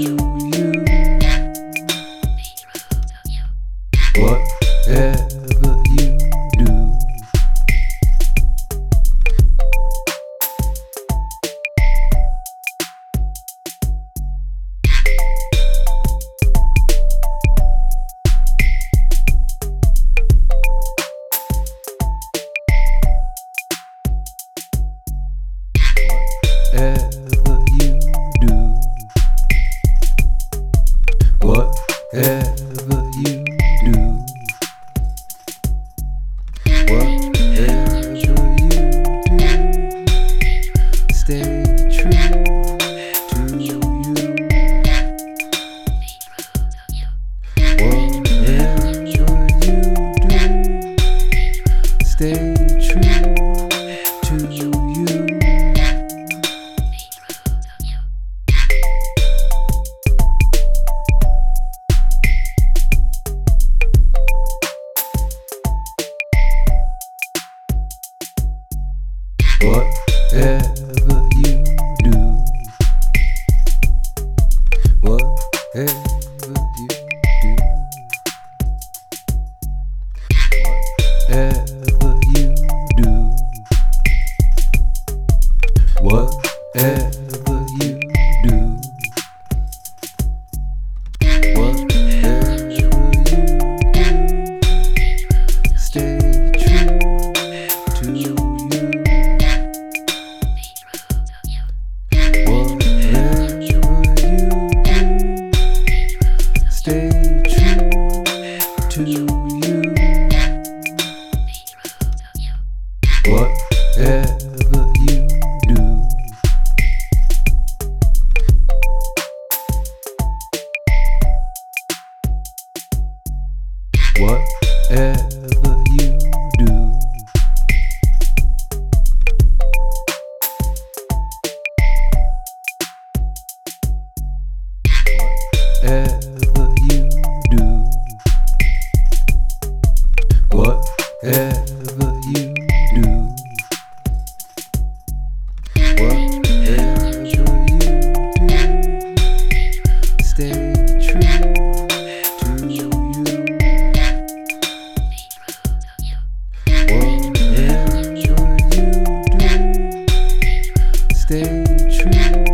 you. Whatever you do, whatever you do, whatever whatever you do, whatever you do, whatever you do, stay true to you. Whatever you do, stay true.